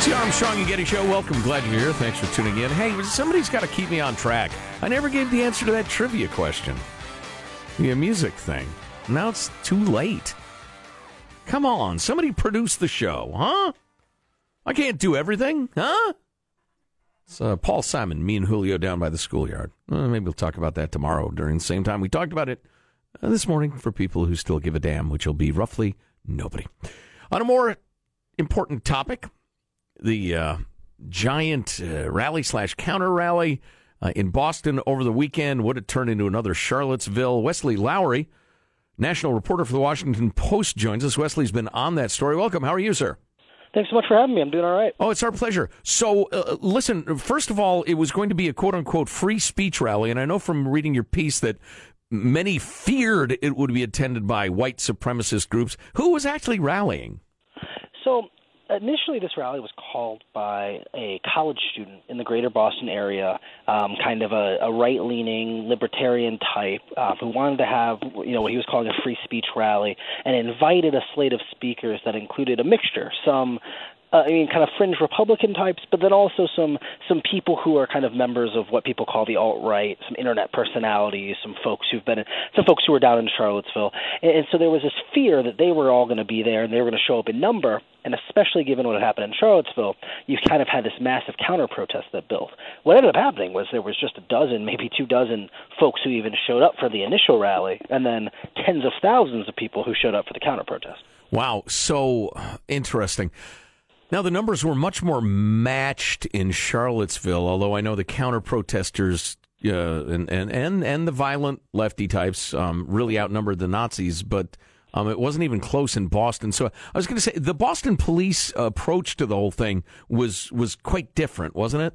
It's the Armstrong and Getty Show. Welcome. Glad you're here. Thanks for tuning in. Hey, somebody's got to keep me on track. I never gave the answer to that trivia question. The music thing. Now it's too late. Come on, somebody produce the show, huh? I can't do everything, huh? It's uh, Paul Simon, me and Julio down by the schoolyard. Uh, maybe we'll talk about that tomorrow during the same time we talked about it uh, this morning for people who still give a damn, which will be roughly nobody. On a more important topic, the uh, giant uh, rally slash counter rally uh, in Boston over the weekend would have turned into another Charlottesville. Wesley Lowery, national reporter for the Washington Post, joins us. Wesley's been on that story. Welcome. How are you, sir? Thanks so much for having me. I'm doing all right. Oh, it's our pleasure. So, uh, listen, first of all, it was going to be a quote unquote free speech rally. And I know from reading your piece that many feared it would be attended by white supremacist groups. Who was actually rallying? So, initially this rally was called by a college student in the greater Boston area, um, kind of a, a right-leaning libertarian type uh, who wanted to have you know what he was calling a free speech rally, and invited a slate of speakers that included a mixture, some uh, I mean, kind of fringe Republican types, but then also some some people who are kind of members of what people call the alt right, some internet personalities, some folks who've been, some folks who were down in Charlottesville, and, and so there was this fear that they were all going to be there and they were going to show up in number, and especially given what had happened in Charlottesville, you kind of had this massive counter protest that built. What ended up happening was there was just a dozen, maybe two dozen folks who even showed up for the initial rally, and then tens of thousands of people who showed up for the counter protest. Wow, so interesting. Now, the numbers were much more matched in Charlottesville, although I know the counter protesters uh, and, and, and, and the violent lefty types um, really outnumbered the Nazis, but um, it wasn't even close in Boston. So I was going to say the Boston police approach to the whole thing was, was quite different, wasn't it?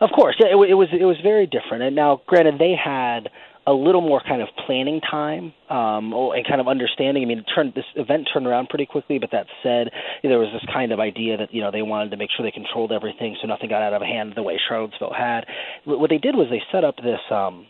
Of course, yeah, it, it was it was very different. And now, granted, they had a little more kind of planning time um, oh, and kind of understanding. I mean, turned, this event turned around pretty quickly, but that said, there was this kind of idea that you know they wanted to make sure they controlled everything so nothing got out of hand the way Charlottesville had. What they did was they set up this. Um,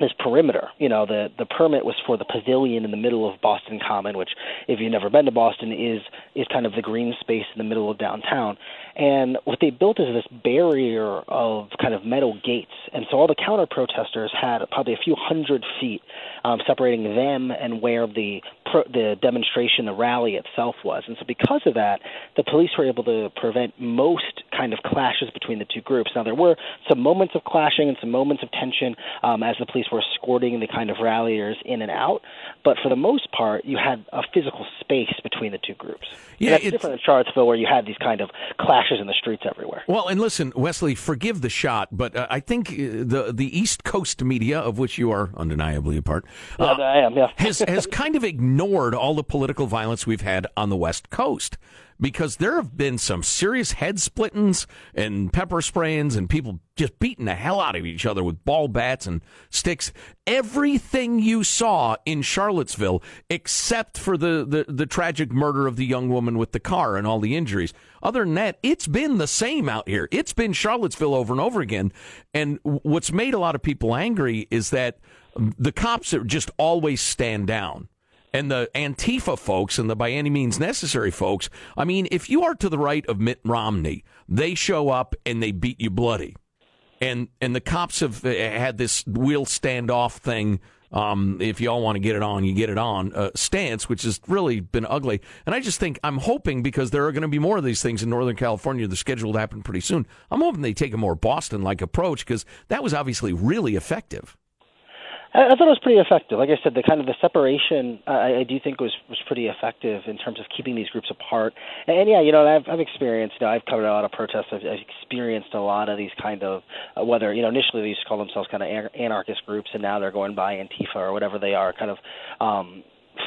this perimeter. You know, the the permit was for the pavilion in the middle of Boston Common, which, if you've never been to Boston, is is kind of the green space in the middle of downtown. And what they built is this barrier of kind of metal gates. And so all the counter protesters had probably a few hundred feet um, separating them and where the pro- the demonstration, the rally itself was. And so because of that, the police were able to prevent most kind of clashes between the two groups. Now there were some moments of clashing and some moments of tension um, as the police were escorting the kind of ralliers in and out. But for the most part, you had a physical space between the two groups. Yeah, and that's different in Charlottesville, where you had these kind of clashes in the streets everywhere. Well, and listen, Wesley, forgive the shot, but uh, I think uh, the the East Coast media, of which you are undeniably a part, yeah, uh, I am. Yeah, has has kind of ignored all the political violence we've had on the West Coast because there have been some serious head splittings and pepper sprayings and people just beating the hell out of each other with ball bats and sticks. Everything you saw in Charlottesville, except for the, the, the tragic murder of the young woman with the car and all the injuries. Other than that, it's been the same out here. It's been Charlottesville over and over again. And what's made a lot of people angry is that the cops just always stand down and the Antifa folks and the by any means necessary folks, I mean, if you are to the right of Mitt Romney, they show up and they beat you bloody. And and the cops have uh, had this wheel standoff thing um, if you all want to get it on, you get it on uh, stance, which has really been ugly. And I just think I'm hoping because there are going to be more of these things in Northern California. They're scheduled to happen pretty soon. I'm hoping they take a more Boston like approach because that was obviously really effective. I, I thought it was pretty effective. Like I said, the kind of the separation I, I do think was was pretty effective in terms of keeping these groups apart. And, and yeah, you know, I've I've experienced. You know, I've covered a lot of protests. I've, I've experienced a lot of these kind of uh, whether you know initially they used to call themselves kind of anarchist groups, and now they're going by Antifa or whatever they are, kind of um,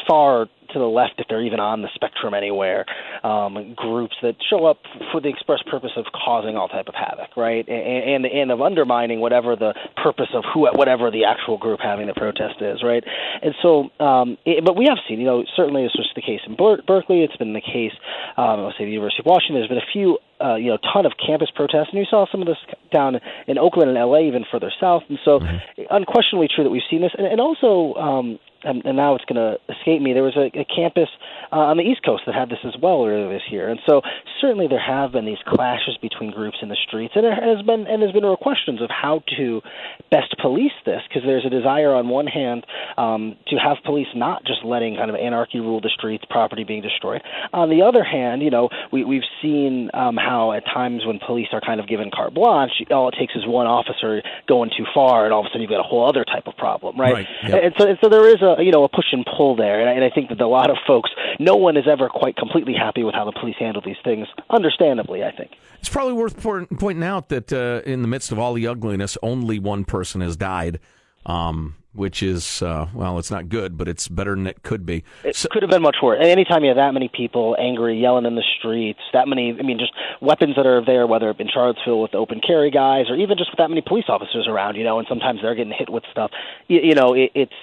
far to the left, if they're even on the spectrum anywhere, um, groups that show up for the express purpose of causing all type of havoc, right, and, and and of undermining whatever the purpose of who whatever the actual group having the protest is, right, and so, um, it, but we have seen, you know, certainly this was the case in Ber- Berkeley, it's been the case, um, let's say the University of Washington. There's been a few, uh, you know, ton of campus protests, and we saw some of this down in Oakland and LA, even further south, and so, mm-hmm. unquestionably true that we've seen this, and, and also. Um, and, and now it's going to escape me. There was a, a campus uh, on the East Coast that had this as well earlier this year, and so certainly there have been these clashes between groups in the streets, and there has been and there's been real questions of how to best police this because there's a desire on one hand um, to have police not just letting kind of anarchy rule the streets, property being destroyed. On the other hand, you know we we've seen um, how at times when police are kind of given carte blanche, all it takes is one officer going too far, and all of a sudden you've got a whole other type of problem, right? right yep. And so and so there is a you know a push and pull there, and I, and I think that a lot of folks, no one is ever quite completely happy with how the police handle these things. Understandably, I think it's probably worth pointing out that uh, in the midst of all the ugliness, only one person has died. Um, which is uh, well, it's not good, but it's better than it could be. It so, could have been much worse. Anytime you have that many people angry, yelling in the streets, that many, I mean, just weapons that are there, whether it's in Charlottesville with open carry guys, or even just with that many police officers around, you know, and sometimes they're getting hit with stuff. You, you know, it, it's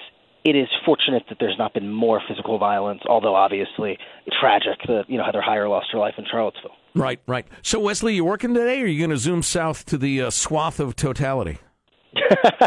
it is fortunate that there's not been more physical violence, although obviously tragic that you know Heather Heyer lost her life in Charlottesville. Right, right. So Wesley, you working today, or are you going to zoom south to the uh, swath of totality?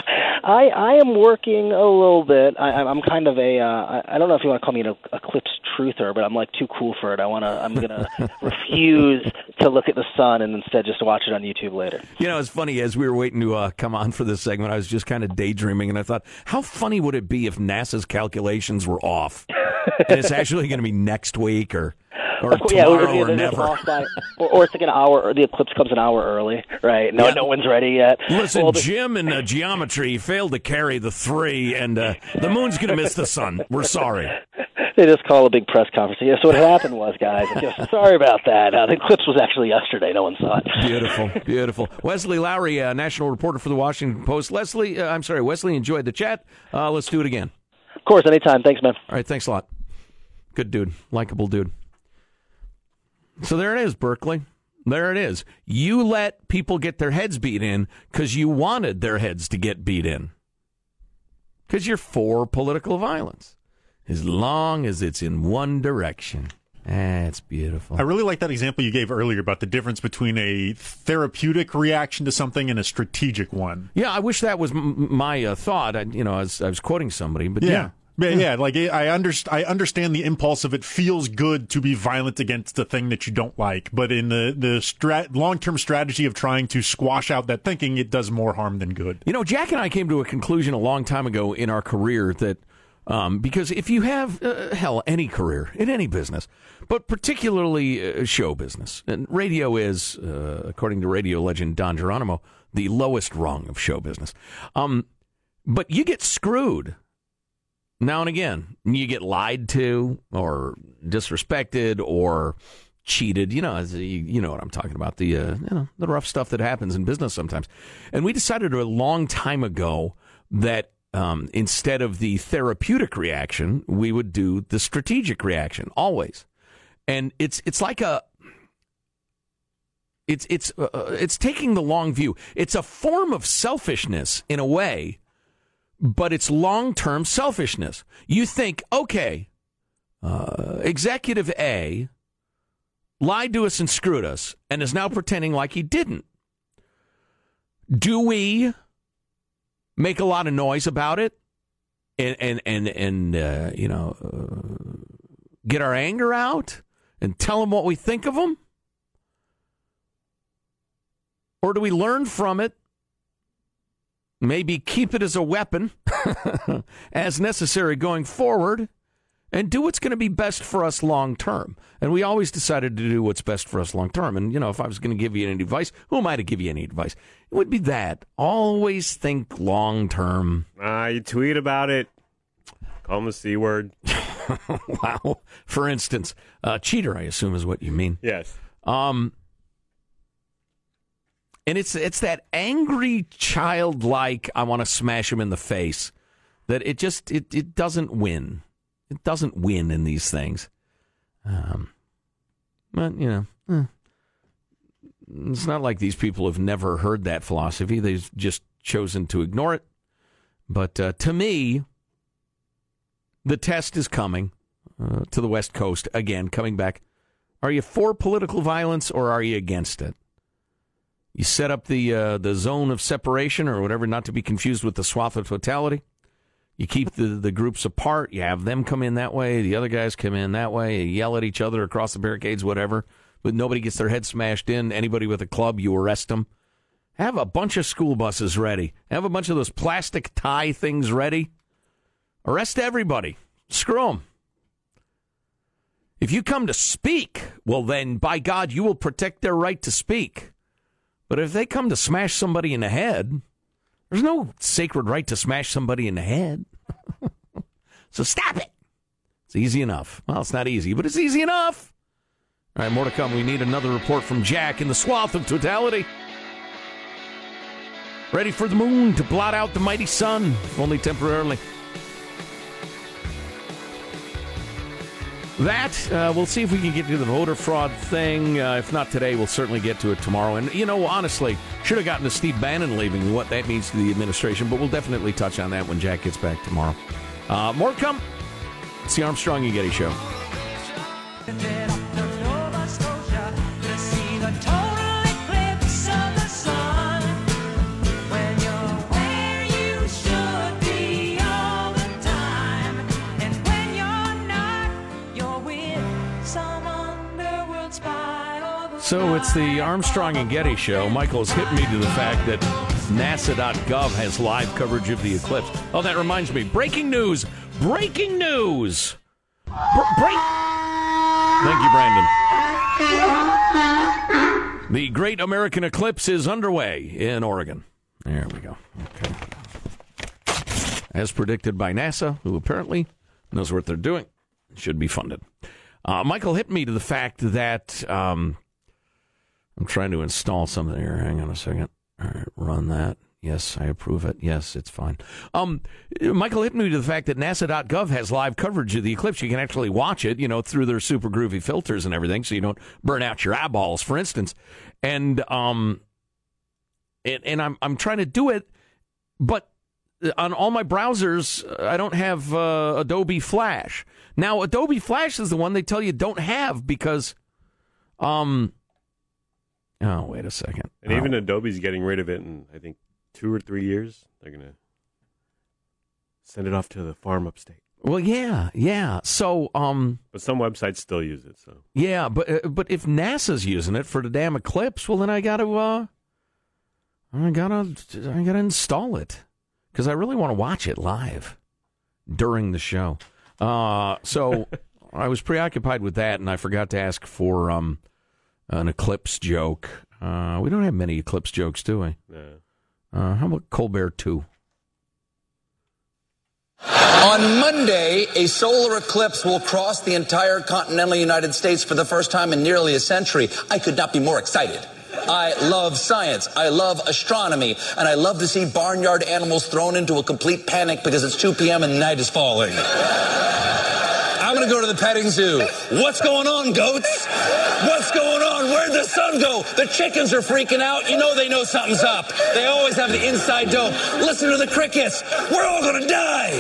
I I am working a little bit. I, I'm kind of a uh, I don't know if you want to call me an eclipse truther, but I'm like too cool for it. I want to. I'm gonna refuse to look at the sun and instead just watch it on YouTube later. You know, it's funny as we were waiting to uh, come on for this segment. I was just kind of daydreaming, and I thought, how funny would it be if NASA's calculations were off, and it's actually going to be next week or or course, tomorrow yeah, or never. By, or, or, it's like an hour, or the eclipse comes an hour early, right? No, yeah. no one's ready yet. Listen, well, Jim in uh, geometry failed to carry the three, and uh, the moon's going to miss the sun. We're sorry. They just call a big press conference. Yes, what happened was, guys. Just, sorry about that. Uh, the eclipse was actually yesterday. No one saw it. Beautiful, beautiful. Wesley Lowery, uh, national reporter for the Washington Post. Leslie, uh, I'm sorry, Wesley. Enjoyed the chat. Uh, let's do it again. Of course, anytime. Thanks, man. All right, thanks a lot. Good dude, likable dude. So there it is, Berkeley. There it is. You let people get their heads beat in because you wanted their heads to get beat in. Because you're for political violence. As long as it's in one direction. That's beautiful. I really like that example you gave earlier about the difference between a therapeutic reaction to something and a strategic one. Yeah, I wish that was m- my uh, thought. I, you know, as I was quoting somebody, but yeah. yeah. Yeah, yeah, like I understand. I understand the impulse of it feels good to be violent against the thing that you don't like, but in the the strat- long term strategy of trying to squash out that thinking, it does more harm than good. You know, Jack and I came to a conclusion a long time ago in our career that um, because if you have uh, hell any career in any business, but particularly uh, show business, and radio is, uh, according to radio legend Don Geronimo, the lowest rung of show business. Um, but you get screwed now and again. You get lied to or disrespected or cheated. You know, you, know what I'm talking about. The uh, you know the rough stuff that happens in business sometimes. And we decided a long time ago that um, instead of the therapeutic reaction, we would do the strategic reaction always. And it's it's like a it's it's uh, uh it's taking the long view. It's a form of selfishness in a way but it's long term selfishness. You think, okay, uh, Executive A lied to us and screwed us and is now pretending like he didn't. Do we make a lot of noise about it and, and, and, and uh, you know, uh, get our anger out and tell them what we think of them? Or do we learn from it maybe keep it as a weapon as necessary going forward and do what's going to be best for us long term. And we always decided to do what's best for us long term. And, you know, if I was going to give you any advice, who am I to give you any advice? It would be that. Always think long term. Ah, you tweet about it. Call him the C word. wow. For instance, uh, cheater, I assume, is what you mean. Yes. Um, and it's it's that angry childlike I want to smash him in the face that it just it, it doesn't win. It doesn't win in these things. Um, but you know, eh. it's not like these people have never heard that philosophy. They've just chosen to ignore it. But uh, to me, the test is coming uh, to the West Coast again, coming back. Are you for political violence or are you against it? You set up the uh, the zone of separation or whatever, not to be confused with the swath of totality. You keep the, the groups apart. You have them come in that way. The other guys come in that way. You yell at each other across the barricades, whatever. But nobody gets their head smashed in. Anybody with a club, you arrest them. Have a bunch of school buses ready. Have a bunch of those plastic tie things ready. Arrest everybody. Screw them. If you come to speak, well, then by God, you will protect their right to speak. But if they come to smash somebody in the head, there's no sacred right to smash somebody in the head. so stop it. It's easy enough. Well, it's not easy, but it's easy enough. All right, more to come. We need another report from Jack in the swath of totality. Ready for the moon to blot out the mighty sun, only temporarily. That, uh, we'll see if we can get to the voter fraud thing. Uh, if not today, we'll certainly get to it tomorrow. And, you know, honestly, should have gotten to Steve Bannon leaving and what that means to the administration, but we'll definitely touch on that when Jack gets back tomorrow. Uh, more come. It's the Armstrong and Getty Show. So it's the Armstrong and Getty show. Michael's hit me to the fact that NASA.gov has live coverage of the eclipse. Oh, that reminds me. Breaking news! Breaking news! Br- break! Thank you, Brandon. The Great American Eclipse is underway in Oregon. There we go. Okay. As predicted by NASA, who apparently knows what they're doing, should be funded. Uh, Michael hit me to the fact that um, I'm trying to install something here. Hang on a second. All right, run that. Yes, I approve it. Yes, it's fine. Um, Michael hit me to the fact that NASA.gov has live coverage of the eclipse. You can actually watch it, you know, through their super groovy filters and everything, so you don't burn out your eyeballs, for instance. And um, and, and I'm I'm trying to do it, but on all my browsers, I don't have uh, Adobe Flash. Now, Adobe Flash is the one they tell you don't have because, um, Oh, wait a second. And oh. even Adobe's getting rid of it in, I think, two or three years. They're going to send it off to the farm upstate. Well, yeah, yeah. So, um, but some websites still use it. So, yeah, but uh, but if NASA's using it for the damn eclipse, well, then I gotta, uh, I gotta, I gotta install it because I really want to watch it live during the show. Uh, so I was preoccupied with that, and I forgot to ask for um an eclipse joke. Uh, we don't have many eclipse jokes, do we? no. Uh, how about Colbert 2? On Monday, a solar eclipse will cross the entire continental United States for the first time in nearly a century. I could not be more excited. I love science. I love astronomy. And I love to see barnyard animals thrown into a complete panic because it's 2 p.m. and night is falling. I'm going to go to the petting zoo. What's going on, goats? What's going on? Where'd the sun go? The chickens are freaking out. You know they know something's up. They always have the inside dope. Listen to the crickets. We're all going to die.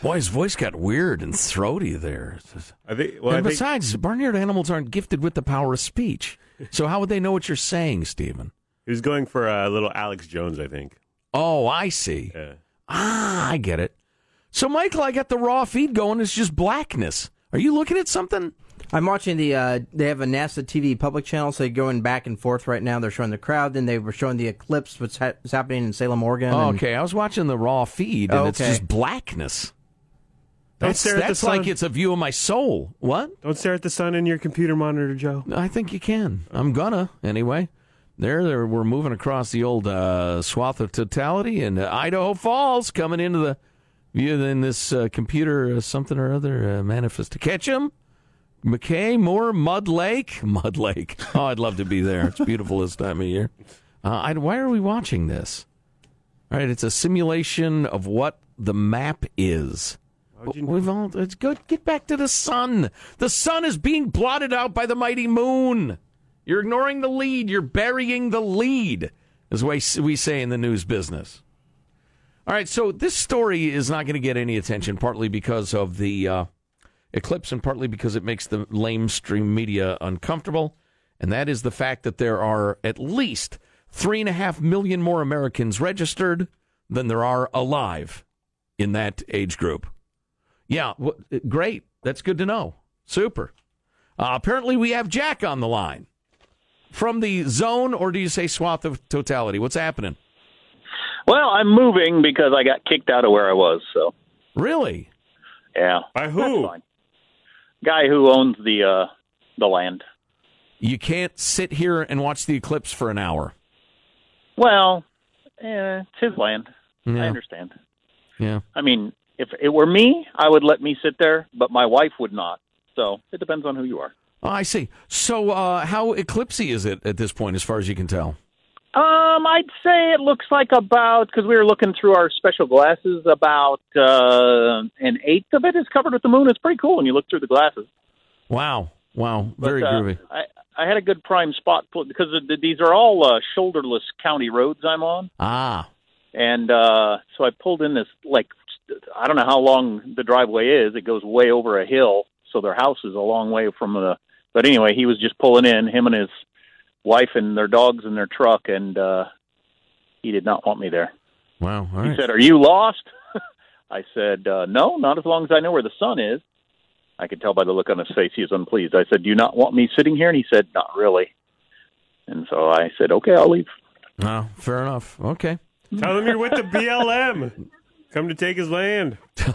Boy, his voice got weird and throaty there. I think. Well, and I think besides, barnyard animals aren't gifted with the power of speech. So how would they know what you're saying, Stephen? he was going for a little Alex Jones. I think. Oh, I see. Yeah. Ah, I get it. So, Michael, I got the raw feed going. It's just blackness. Are you looking at something? I'm watching the. Uh, they have a NASA TV public channel, so they're going back and forth right now. They're showing the crowd, then they were showing the eclipse, what's, ha- what's happening in Salem, Oregon. Oh, and- okay, I was watching the raw feed, and Oh, it's just blackness. Don't That's, stare at the that's like it's a view of my soul. What? Don't stare at the sun in your computer monitor, Joe. I think you can. I'm gonna anyway. There, there we're moving across the old uh, swath of totality, and uh, Idaho Falls coming into the view in this uh, computer uh, something or other uh, manifest to catch him. Mackay, Moore, Mud Lake, Mud Lake. Oh, I'd love to be there. It's beautiful this time of year. Uh, I, why are we watching this? All right, it's a simulation of what the map is. We've all it's good. Get back to the sun. The sun is being blotted out by the mighty moon. You're ignoring the lead. You're burying the lead, is what we say in the news business. All right, so this story is not going to get any attention, partly because of the uh, eclipse, and partly because it makes the lamestream media uncomfortable. And that is the fact that there are at least three and a half million more Americans registered than there are alive in that age group. Yeah, great. That's good to know. Super. Uh, apparently, we have Jack on the line from the zone, or do you say swath of totality? What's happening? Well, I'm moving because I got kicked out of where I was. So Really? yeah, By who? Guy who owns the uh, the land. You can't sit here and watch the eclipse for an hour. Well, eh, it's his land. Yeah. I understand. Yeah. I mean, if it were me, I would let me sit there, but my wife would not. So it depends on who you are. Oh, I see. So, uh, how eclipsy is it at this point, as far as you can tell? Um, I'd say it looks like about because we were looking through our special glasses. About uh, an eighth of it is covered with the moon. It's pretty cool when you look through the glasses. Wow. Wow. But, Very uh, groovy. I, I had a good prime spot because the, these are all uh, shoulderless county roads I'm on, Ah. and uh, so I pulled in this like I don't know how long the driveway is. It goes way over a hill, so their house is a long way from the. But anyway, he was just pulling in him and his wife and their dogs in their truck, and uh, he did not want me there. Wow. All He right. said, "Are you lost?" I said, uh, "No, not as long as I know where the sun is." I could tell by the look on his face he was unpleased. I said, "Do you not want me sitting here?" And he said, "Not really." And so I said, "Okay, I'll leave." Oh, fair enough. Okay. Tell him you're with the BLM. Come to take his land.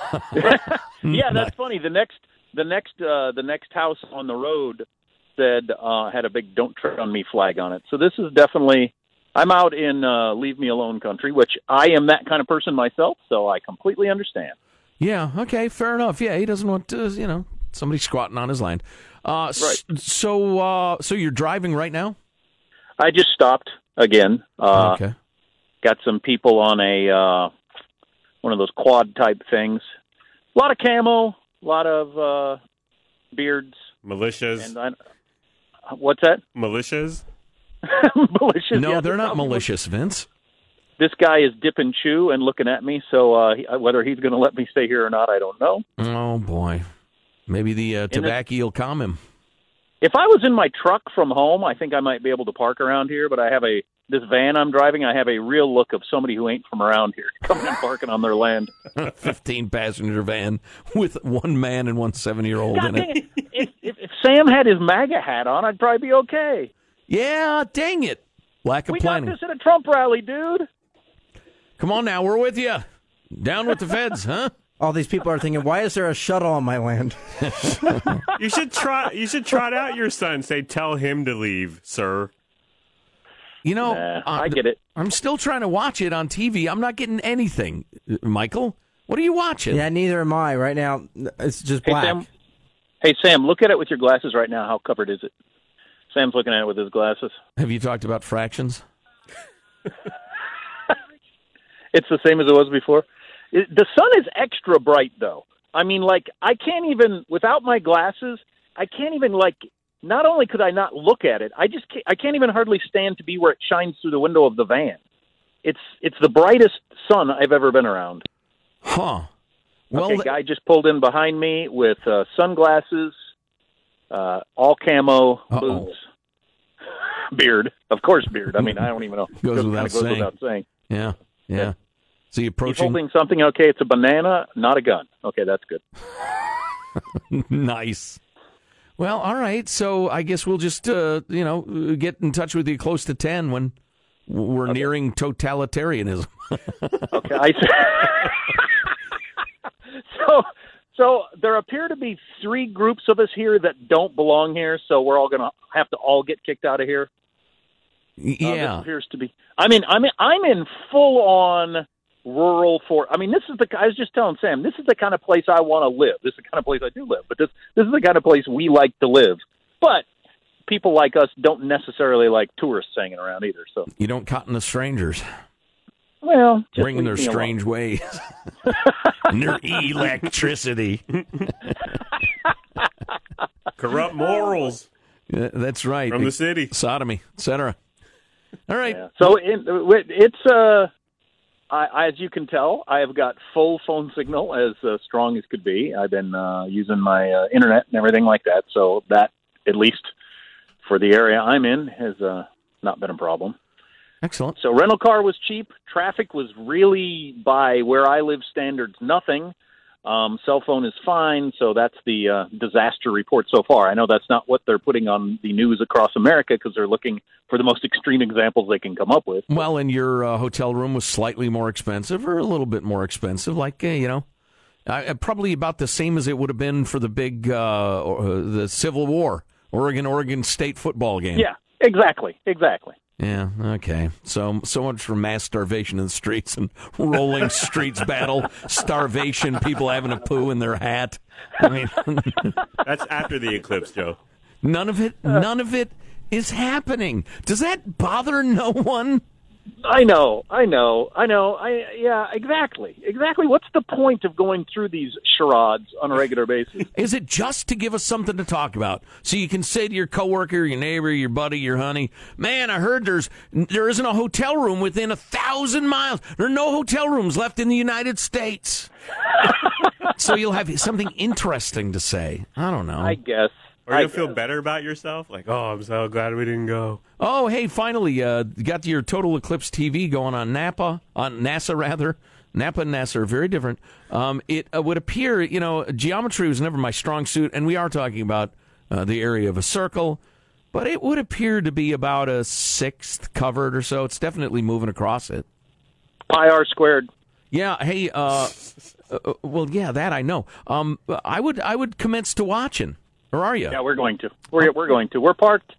yeah, that's funny. The next, the next, uh, the next house on the road said uh, had a big "Don't tread on me" flag on it. So this is definitely. I'm out in uh, leave me alone country, which I am that kind of person myself, so I completely understand. Yeah. Okay. Fair enough. Yeah. He doesn't want to, you know, somebody squatting on his land. Uh, s- So, uh, so you're driving right now? I just stopped again. Uh, okay. got some people on a uh one of those quad type things. A lot of camo, a lot of uh beards, Militias. and I, what's that? Militias. malicious. No, yeah, they're not malicious, Vince. This guy is dip and chew and looking at me. So uh he- whether he's going to let me stay here or not, I don't know. Oh boy. Maybe the uh, tobacco will calm him. If I was in my truck from home, I think I might be able to park around here. But I have a this van I'm driving. I have a real look of somebody who ain't from around here coming and parking on their land. 15 passenger van with one man and one seven year old in it. it. If, if, if Sam had his MAGA hat on, I'd probably be okay. Yeah, dang it. Lack of We planning. got this at a Trump rally, dude. Come on now, we're with you. Down with the feds, huh? All these people are thinking, why is there a shuttle on my land? You should try. You should trot out your son. Say, tell him to leave, sir. You know, Nah, uh, I get it. I'm still trying to watch it on TV. I'm not getting anything. Uh, Michael, what are you watching? yeah, neither am I. Right now, it's just Hey black. Sam, hey Sam, look at it with your glasses right now. How covered is it? Sam's looking at it with his glasses. Have you talked about fractions? It's the same as it was before. It, the sun is extra bright, though. I mean, like I can't even without my glasses. I can't even like. Not only could I not look at it, I just can't, I can't even hardly stand to be where it shines through the window of the van. It's it's the brightest sun I've ever been around. Huh. Well, okay, guy just pulled in behind me with uh, sunglasses, uh, all camo Uh-oh. boots, beard. Of course, beard. I mean, I don't even know. Goes Just without goes saying. without saying. yeah, yeah. So you He's holding something. Okay, it's a banana, not a gun. Okay, that's good. nice. Well, all right. So I guess we'll just uh, you know get in touch with you close to ten when we're nearing totalitarianism. Okay, I so so there appear to be three groups of us here that don't belong here, so we're all going to have to all get kicked out of here. Uh, yeah. appears to be. I mean, I'm in, I'm in full on rural for. I mean, this is the. I was just telling Sam, this is the kind of place I want to live. This is the kind of place I do live. But this this is the kind of place we like to live. But people like us don't necessarily like tourists hanging around either. So, You don't cotton to strangers, well, just bringing their leave me alone. strange ways and their electricity. Corrupt morals Yeah, that's right. from the city. sodomy, etc. All right. Yeah. So in, it's uh, I, I, as you can tell, I have got full phone signal as uh, strong as could be. I've been uh, using my uh, internet and everything like that, so that at least for the area I'm in has uh, not been a problem. Excellent. So rental car was cheap. Traffic was really by where I live standards nothing. Um, cell phone is fine, so that's the uh, disaster report so far. I know that's not what they're putting on the news across America because they're looking for the most extreme examples they can come up with. Well, and your uh, hotel room was slightly more expensive, or a little bit more expensive, like uh, you know, uh, probably about the same as it would have been for the big uh, uh, the Civil War, Oregon Oregon State football game. Yeah, exactly, exactly. Yeah. Okay. So so much for mass starvation in the streets and rolling streets battle, starvation, people having a poo in their hat. I mean, That's after the eclipse, Joe. none of it. None of it is happening. Does that bother no one? I know, I know, I know. I yeah, exactly, exactly. What's the point of going through these charades on a regular basis? Is it just to give us something to talk about, so you can say to your coworker, your neighbor, your buddy, your honey, "Man, I heard there's there isn't a hotel room within a thousand miles. There are no hotel rooms left in the United States." so you'll have something interesting to say. I don't know. I guess. Or I you'll feel better about yourself. Like, oh, I'm so glad we didn't go. Oh, hey, finally, uh, got your Total Eclipse TV going on Napa, on NASA rather. Napa and NASA are very different. Um, it uh, would appear, you know, geometry was never my strong suit, and we are talking about uh, the area of a circle, but it would appear to be about a sixth covered or so. It's definitely moving across it. Pi r squared. Yeah. Hey. Uh, uh, well, yeah, that I know. Um, I would, I would commence to watching. Or are you? Yeah, we're going to. We're we're going to. We're parked.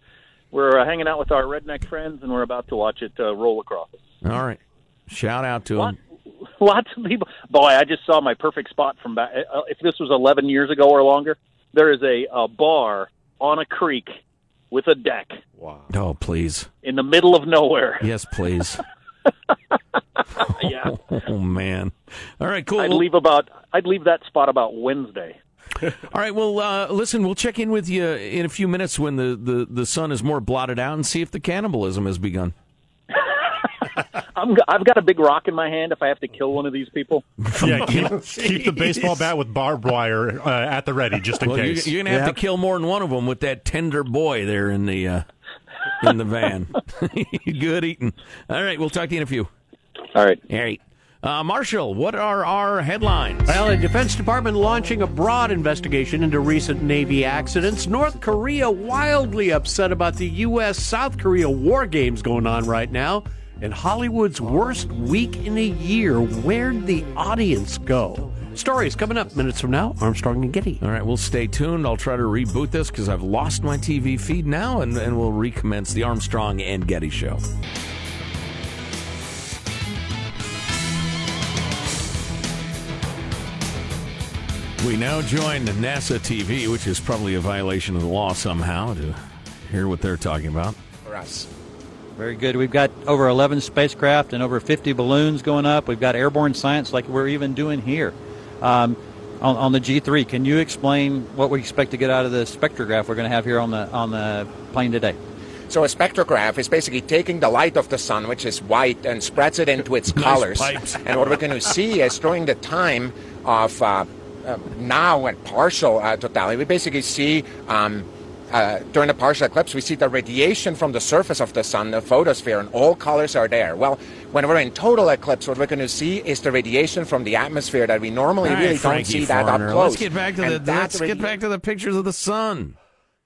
We're uh, hanging out with our redneck friends, and we're about to watch it uh, roll across. All right. Shout out to Lot, him. lots of people. Boy, I just saw my perfect spot from back. Uh, if this was 11 years ago or longer, there is a, a bar on a creek with a deck Wow. Oh, please. in the middle of nowhere. Yes, please. Yeah, Oh man! All right, cool. I'd leave about. I'd leave that spot about Wednesday. All right. Well, uh, listen, we'll check in with you in a few minutes when the, the, the sun is more blotted out and see if the cannibalism has begun. I'm. I've got a big rock in my hand. If I have to kill one of these people, Yeah, keep, keep the baseball bat with barbed wire uh, at the ready just in Well, you're, case. you're gonna have to kill more than one of them with that tender boy there in the uh, in the van. Good eating. All right, we'll talk to you in a few. all right. All right, uh, Marshall, what are our headlines? Well, the Defense Department launching a broad investigation into recent Navy accidents. North Korea wildly upset about the U.S. South Korea war games going on right now. And Hollywood's worst week in a year. Where'd the audience go? Stories coming up minutes from now. Armstrong and Getty. All right, we'll stay tuned. I'll try to reboot this because I've lost my TV feed now, and, and we'll recommence the Armstrong and Getty show. We now join NASA TV, which is probably a violation of the law somehow, to hear what they're talking about. for us. Very good. We've got over 11 spacecraft and over 50 balloons going up. We've got airborne science like we're even doing here. Um, on, on the G3, can you explain what we expect to get out of the spectrograph we're going to have here on the on the plane today? So a spectrograph is basically taking the light of the sun, which is white, and spreads it into its colors. pipes. and what we're going to see is during the time of uh, now and partial uh, totality, we basically see. Um, uh, during the partial eclipse, we see the radiation from the surface of the sun, the photosphere, and all colors are there. Well, when we're in total eclipse, what we're going to see is the radiation from the atmosphere that we normally All right, really Frankie don't see that up close. Let's get back to And the let's get back to the pictures of the sun.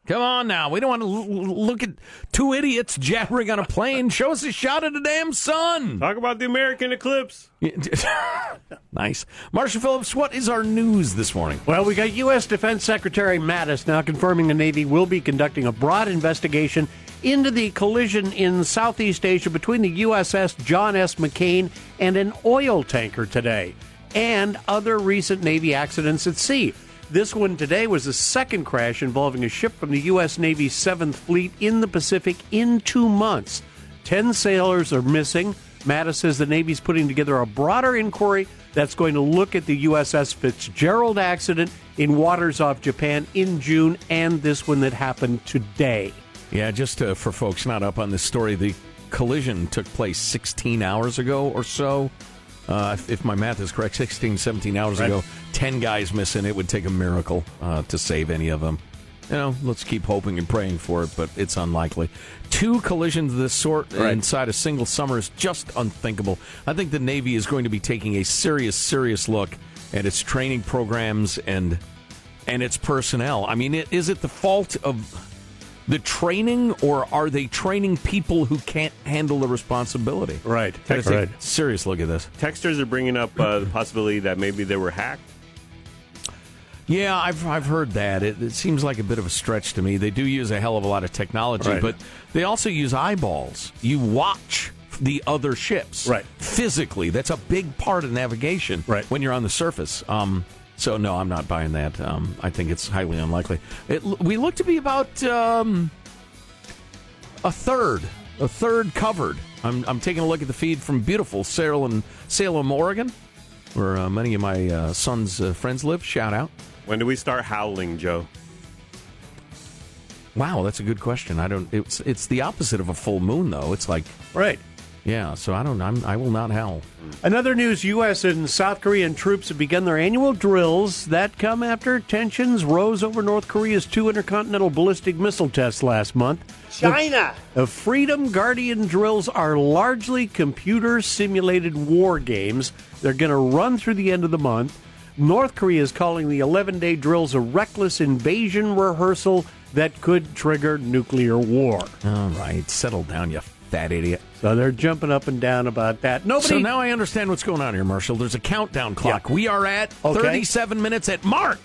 Come on now. We don't want to l- look at two idiots jabbering on a plane. Show us a shot of the damn sun. Talk about the American eclipse. nice. Marshall Phillips, what is our news this morning? Well, we got U.S. Defense Secretary Mattis now confirming the Navy will be conducting a broad investigation into the collision in Southeast Asia between the USS John S. McCain and an oil tanker today, and other recent Navy accidents at sea. This one today was the second crash involving a ship from the U.S. Navy's 7th Fleet in the Pacific in two months. Ten sailors are missing. Mattis says the Navy's putting together a broader inquiry that's going to look at the USS Fitzgerald accident in waters off Japan in June and this one that happened today. Yeah, just uh, for folks not up on this story, the collision took place 16 hours ago or so. Uh, if, if my math is correct, 16, 17 hours Right. ago, 10 guys missing. It would take a miracle uh, to save any of them. You know, let's keep hoping and praying for it, but it's unlikely. Two collisions of this sort Right. inside a single summer is just unthinkable. I think the Navy is going to be taking a serious, serious look at its training programs and and its personnel. I mean, it, is it the fault of the training, or are they training people who can't handle the responsibility? Right. Take Right. serious look at this. Texters are bringing up uh, the possibility that maybe they were hacked. Yeah, I've I've heard that. It, it seems like a bit of a stretch to me. They do use a hell of a lot of technology, Right. but they also use eyeballs. You watch the other ships, Right. Physically, that's a big part of navigation. Right. When you're on the surface. Um, so no, I'm not buying that. Um, I think it's highly unlikely. It, we look to be about um, a third, a third covered. I'm, I'm taking a look at the feed from beautiful Salem, Salem, Oregon, where uh, many of my uh, son's uh, friends live. Shout out. When do we start howling, Joe? Wow, that's a good question. I don't. It's it's the opposite of a full moon, though. It's like Right. Yeah. So I don't. I'm, I will not howl. Another news U.S. and South Korean troops have begun their annual drills that come after tensions rose over North Korea's two intercontinental ballistic missile tests last month. China. The Freedom Guardian drills are largely computer simulated war games. They're going to run through the end of the month. North Korea is calling the 11 day drills a reckless invasion rehearsal that could trigger nuclear war. All right, settle down, you fat idiot. So they're jumping up and down about that. Nobody. So now I understand what's going on here, Marshall. There's a countdown clock. We are at Okay. 37 minutes at mark.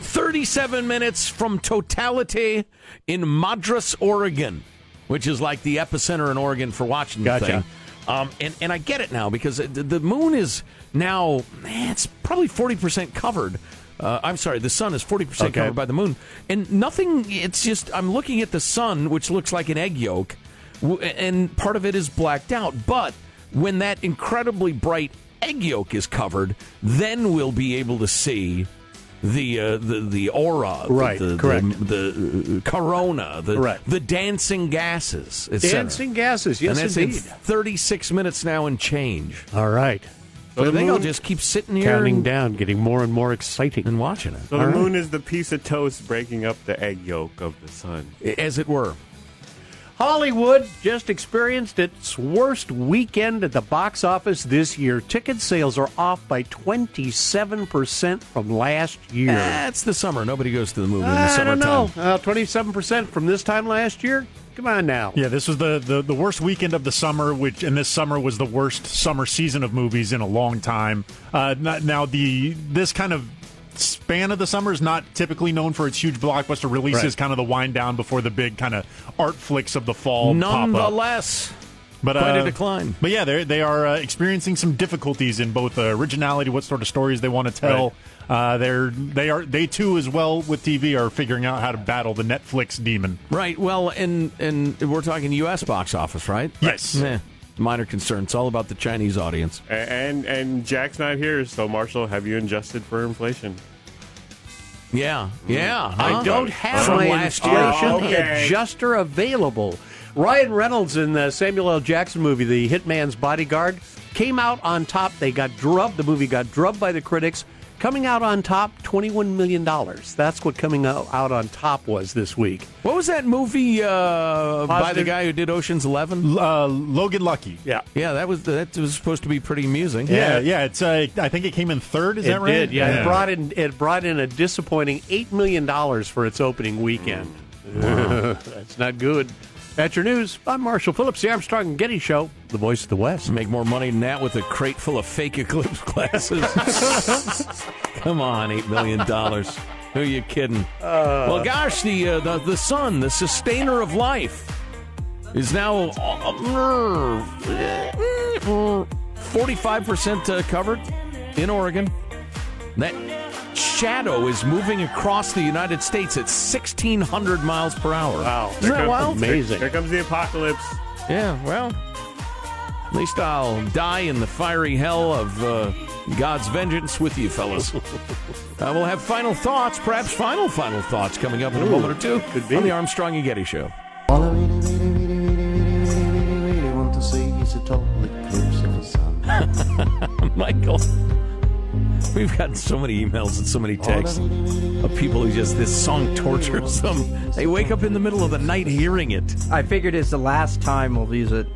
37 minutes from totality in Madras, Oregon, which is like the epicenter in Oregon for watching the Gotcha. thing. Um, and, and I get it now because the, moon is now, eh, it's probably 40% covered. Uh, I'm sorry, the sun is 40% Okay. covered by the moon. And nothing, it's just, I'm looking at the sun, which looks like an egg yolk, and part of it is blacked out. But when that incredibly bright egg yolk is covered, then we'll be able to see the uh, the the aura, the- Right, The, correct. The, the uh, corona, the Correct. the dancing gases. Dancing gases, yes, and that's indeed. in 36 minutes now and change. All right. So I the think I'll just keep sitting here Counting and, down, getting more and more exciting. and watching it, So All the right. moon is the piece of toast breaking up the egg yolk of the sun. as it were. Hollywood just experienced its worst weekend at the box office this year. Ticket sales are off by 27% from last year. That's the summer. Nobody goes to the movie in the I don't know. Uh, 27% from this time last year? Come on now. Yeah, this was the, the, the worst weekend of the summer, which and this summer was the worst summer season of movies in a long time. Uh, not, now the this kind of span of the summer is not typically known for its huge blockbuster releases. Right. Kind of the wind down before the big kind of art flicks of the fall. Nonetheless, But quite a uh, decline. But yeah, they they are uh, experiencing some difficulties in both uh, originality, what sort of stories they want to tell. Uh, they're they are they too as well with TV are figuring out how to battle the Netflix demon. Right. Well, and and we're talking U.S. box office, right? Yes. Minor concern. It's all about the Chinese audience. And and Jack's not here, so Marshall, have you adjusted for inflation? Yeah. Hmm. Yeah. I don't have my inflation. Oh, okay. adjuster available. Ryan Reynolds in the Samuel L. Jackson movie, The Hitman's Bodyguard, came out on top. They got drubbed. The movie got drubbed by the critics. Coming out on top, $21 million. That's what coming out out on top was this week. What was that movie uh, by the guy who did Ocean's Eleven? Uh, Logan Lucky. Yeah. Yeah, that was that was supposed to be pretty amusing. Yeah, yeah. It's uh, I think it came in third. Is it that right? did, yeah. It brought in it brought in a disappointing eight million dollars for its opening weekend. That's not good. That's your news. I'm Marshall Phillips, the Armstrong and Getty Show, the voice of the West. Make more money than that with a crate full of fake Eclipse glasses. Come on, $8 million. Who are you kidding? well, gosh, the, uh, the, the sun, the sustainer of life, is now uh, 45% uh, covered in Oregon. That shadow is moving across the United States at 1,600 miles per hour. Wow. Isn't that wild? Amazing. Here comes the apocalypse. Yeah, well, at least I'll die in the fiery hell of uh, God's vengeance with you, fellas. uh, we'll have final thoughts, perhaps final, final thoughts coming up in a moment or two could be. on the Armstrong and Getty Show. All I really, really, really, really, really, really, really want to see is a total eclipse of the sun. Michael. We've gotten so many emails and so many texts of people who just, this song tortures them. They wake up in the middle of the night hearing it. I figured it's the last time we'll use it.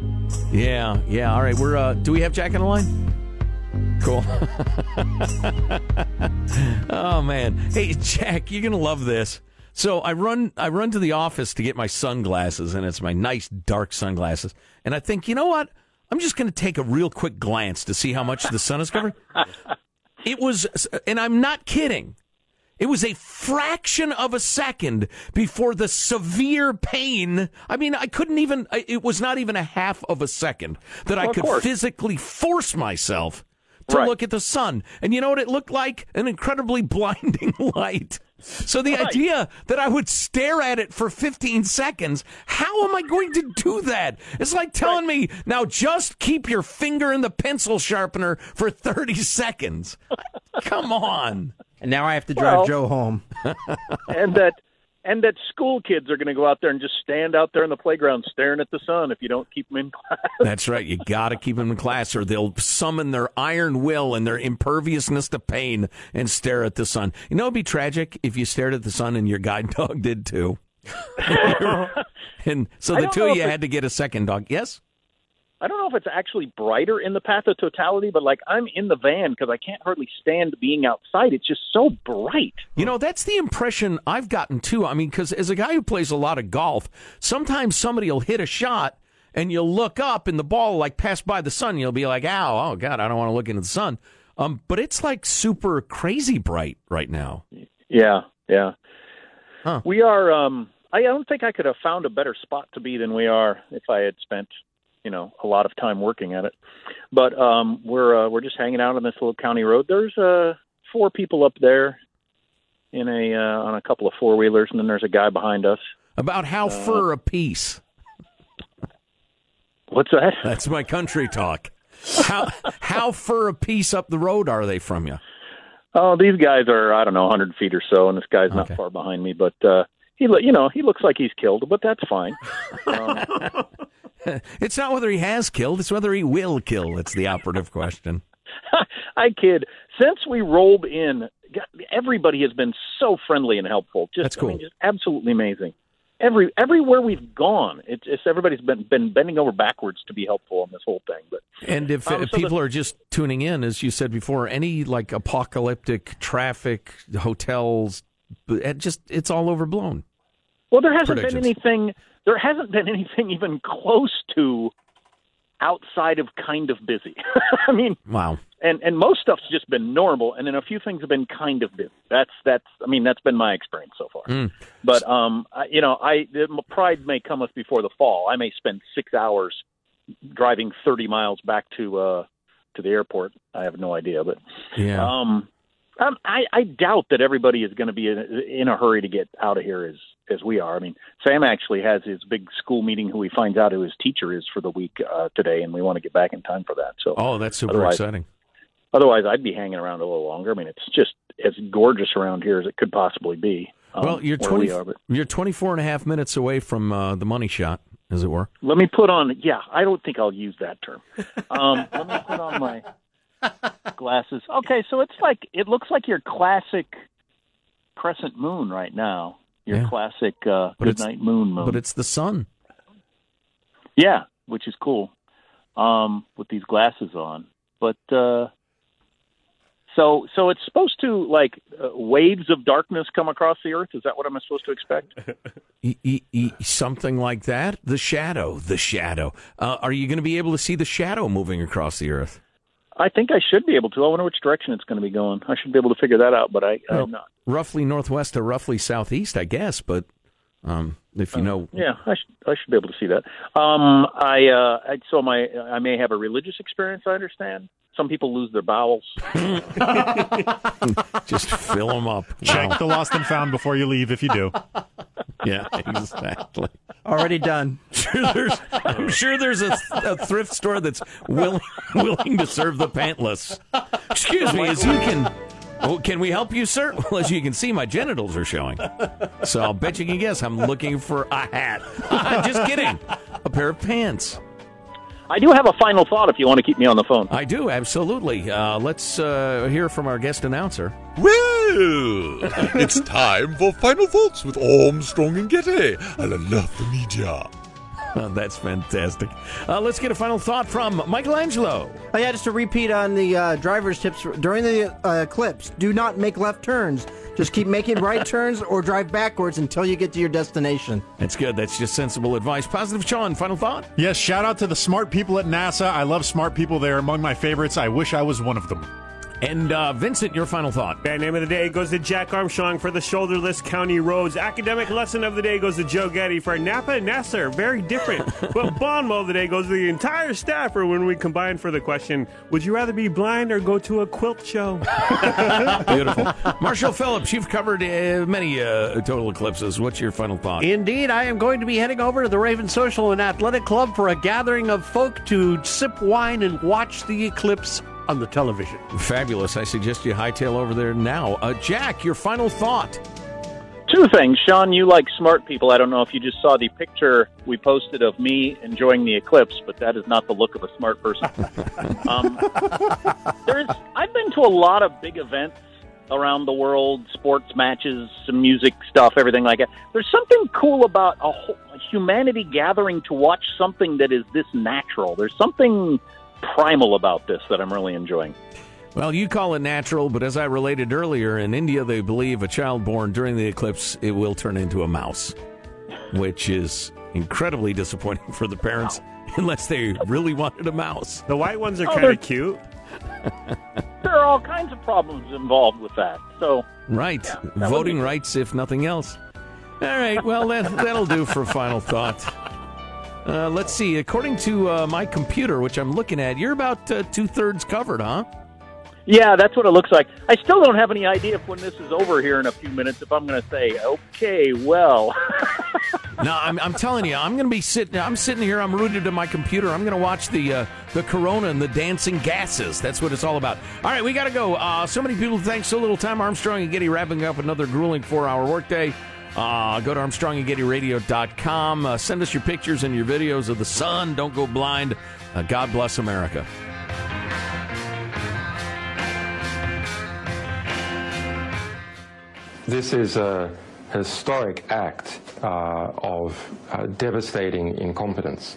Yeah, yeah. All right, we're, uh, do we have Jack on the line? Cool. oh man. Hey Jack, you're gonna love this. So I run I run to the office to get my sunglasses, and it's my nice dark sunglasses. And I think, you know what? I'm just gonna take a real quick glance to see how much the sun is covering. It was and I'm not kidding. It was a fraction of a second before the severe pain. I mean, I couldn't even, it was not even a half of a second that I could physically force myself to Right. look at the sun. And you know what it looked like? An incredibly blinding light. So the Right. idea that I would stare at it for 15 seconds, how am I going to do that? It's like telling me, now just keep your finger in the pencil sharpener for 30 seconds. Come on. And now I have to drive Well- Joe home. and that and that school kids are going to go out there and just stand out there in the playground staring at the sun if you don't keep them in class. That's right. You got to keep them in class, or they'll summon their iron will and their imperviousness to pain and stare at the sun. You know, it'd be tragic if you stared at the sun and your guide dog did too. and so the two of you had to get a second dog. Yes. I don't know if it's actually brighter in the path of totality, but like I'm in the van because I can't hardly stand being outside. It's just so bright. You know, that's the impression I've gotten too. I mean, because as a guy who plays a lot of golf, sometimes somebody will hit a shot and you'll look up and the ball like pass by the sun. You'll be like, "Ow, oh god, I don't want to look into the sun." Um, but it's like super crazy bright right now. Yeah, yeah. Huh. We are. um I don't think I could have found a better spot to be than we are if I had spent, you know, a lot of time working at it. But um we're uh, we're just hanging out on this little county road. There's uh four people up there in a uh, on a couple of four wheelers, and then there's a guy behind us. About how Uh, fur a piece? What's that? That's my country talk. How how fur a piece up the road are they from you? Oh, these guys are I don't know, 100 feet or so, and this guy's not Okay. far behind me. But uh, he, you know, he looks like he's killed, but that's fine. Um, It's not whether he has killed; it's whether he will kill. It's the operative question. I kid. Since we rolled in, everybody has been so friendly and helpful. Just, That's cool. I mean, just absolutely amazing. Every everywhere we've gone, it's, it's everybody's been been bending over backwards to be helpful on this whole thing. But And if, Um, if so the- people are just tuning in, as you said before, any like apocalyptic traffic, hotels, it just it's all overblown. well, there hasn't been anything. There hasn't been anything even close to outside of kind of busy. I mean, Wow. and and most stuff's just been normal, and then a few things have been kind of busy. That's that's. I mean, that's been my experience so far. Mm. But um, I, you know, I the, pride may come cometh before the fall. I may spend six hours driving thirty miles back to uh to the airport. I have no idea, but Yeah. um, um I I doubt that everybody is going to be in, in a hurry to get out of here as as we are. I mean, Sam actually has his big school meeting. Who he finds out who his teacher is for the week uh, today, and we want to get back in time for that. So oh, that's super otherwise- exciting. Otherwise, I'd be hanging around a little longer. I mean, it's just as gorgeous around here as it could possibly be. um, well, you're twenty. we are, but You're 24 and a half minutes away from uh, the money shot, as it were. let me put on. Yeah, I don't think I'll use that term. Um, let me put on my glasses. Okay, so it's like it looks like your classic crescent moon right now. Your Yeah. classic uh, But it's- midnight moon moon. But it's the sun. Yeah, which is cool. Um, with these glasses on, but uh, So, so it's supposed to like uh, waves of darkness come across the earth. Is that what I'm supposed to expect? E- e- e- something like that. The shadow. The shadow. Uh, are you going to be able to see the shadow moving across the earth? I think I should be able to. I wonder which direction it's going to be going. I should be able to figure that out, but I, Well, I'm not. Roughly northwest to roughly southeast, I guess. But um, if you know, Yeah, I should I should be able to see that. Um, I uh, I so my I may have a religious experience. I understand. Some people lose their bowels. just fill them up. Check Wow. the lost and found before you leave if you do. Yeah, exactly. Already done. Sure there's, I'm sure there's a, a thrift store that's willing willing to serve the pantless. Excuse me, as you can. Oh, can we help you, sir? Well, as you can see, my genitals are showing. So I'll bet you can guess I'm looking for a hat. Just kidding. A pair of pants. I do have a final thought if you want to keep me on the phone. I do, absolutely. Uh, let's uh, hear from our guest announcer. Well, it's time for Final Thoughts with Armstrong and Getty. I love the media. Oh, that's fantastic. Uh, let's get a final thought from Michael Angelo. Oh, yeah, just to repeat on the uh, driver's tips during the uh, eclipse, do not make left turns. Just keep making right turns or drive backwards until you get to your destination. That's good. That's just sensible advice. Positive Sean, final thought? Yes, shout out to the smart people at NASA. I love smart people. They're among my favorites. I wish I was one of them. And uh, Vincent, your final thought. Band name of the day goes to Jack Armstrong for the shoulderless county roads. Academic lesson of the day goes to Joe Getty for Napa and Nasser. Very different. but bon mot of the day goes to the entire staff for when we combine for the question Would you rather be blind or go to a quilt show? Beautiful. Marshall Phillips, you've covered uh, many uh, total eclipses. What's your final thought? Indeed, I am going to be heading over to the Raven Social and Athletic Club for a gathering of folk to sip wine and watch the eclipse on the television. Fabulous. I suggest you hightail over there now. Uh, Jack, your final thought. Two things, Sean. You like smart people. I don't know if you just saw the picture we posted of me enjoying the eclipse, but that is not the look of a smart person. um, there's, I've been to a lot of big events around the world, sports matches, some music stuff, everything like that. There's something cool about a whole, humanity gathering to watch something that is this natural. There's something primal about this that I'm really enjoying. Well, you call it natural, but as I related earlier, in India they believe a child born during the eclipse it will turn into a mouse, which is incredibly disappointing for the parents unless they really wanted a mouse. The white ones are Oh, kind of cute. There are all kinds of problems involved with that. So Right. that Voting be- rights, if nothing else. All right. Well, that, that'll do for final thought. Uh, let's see. According to uh, my computer, which I'm looking at, you're about uh, two thirds covered, huh? Yeah, that's what it looks like. I still don't have any idea if when this is over here in a few minutes if I'm going to say, okay, well. No, I'm, I'm telling you, I'm going to be sitting. I'm sitting here. I'm rooted to my computer. I'm going to watch the uh, the Corona and the dancing gases. That's what it's all about. All right, we got to go. Uh, so many people. Thanks so little time. Armstrong and Getty wrapping up another grueling four hour workday. Uh, go to ArmstrongandGettyRadio.com. Uh, send us your pictures and your videos of the sun. Don't go blind. Uh, God bless America. This is a historic act uh, of uh, devastating incompetence.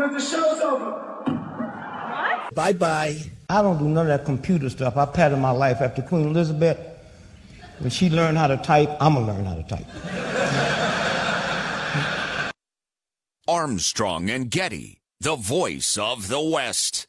Because the show's over. Bye bye. I don't do none of that computer stuff. I patterned my life after Queen Elizabeth. When she learned how to type, I'm going to learn how to type. Armstrong and Getty, the voice of the West.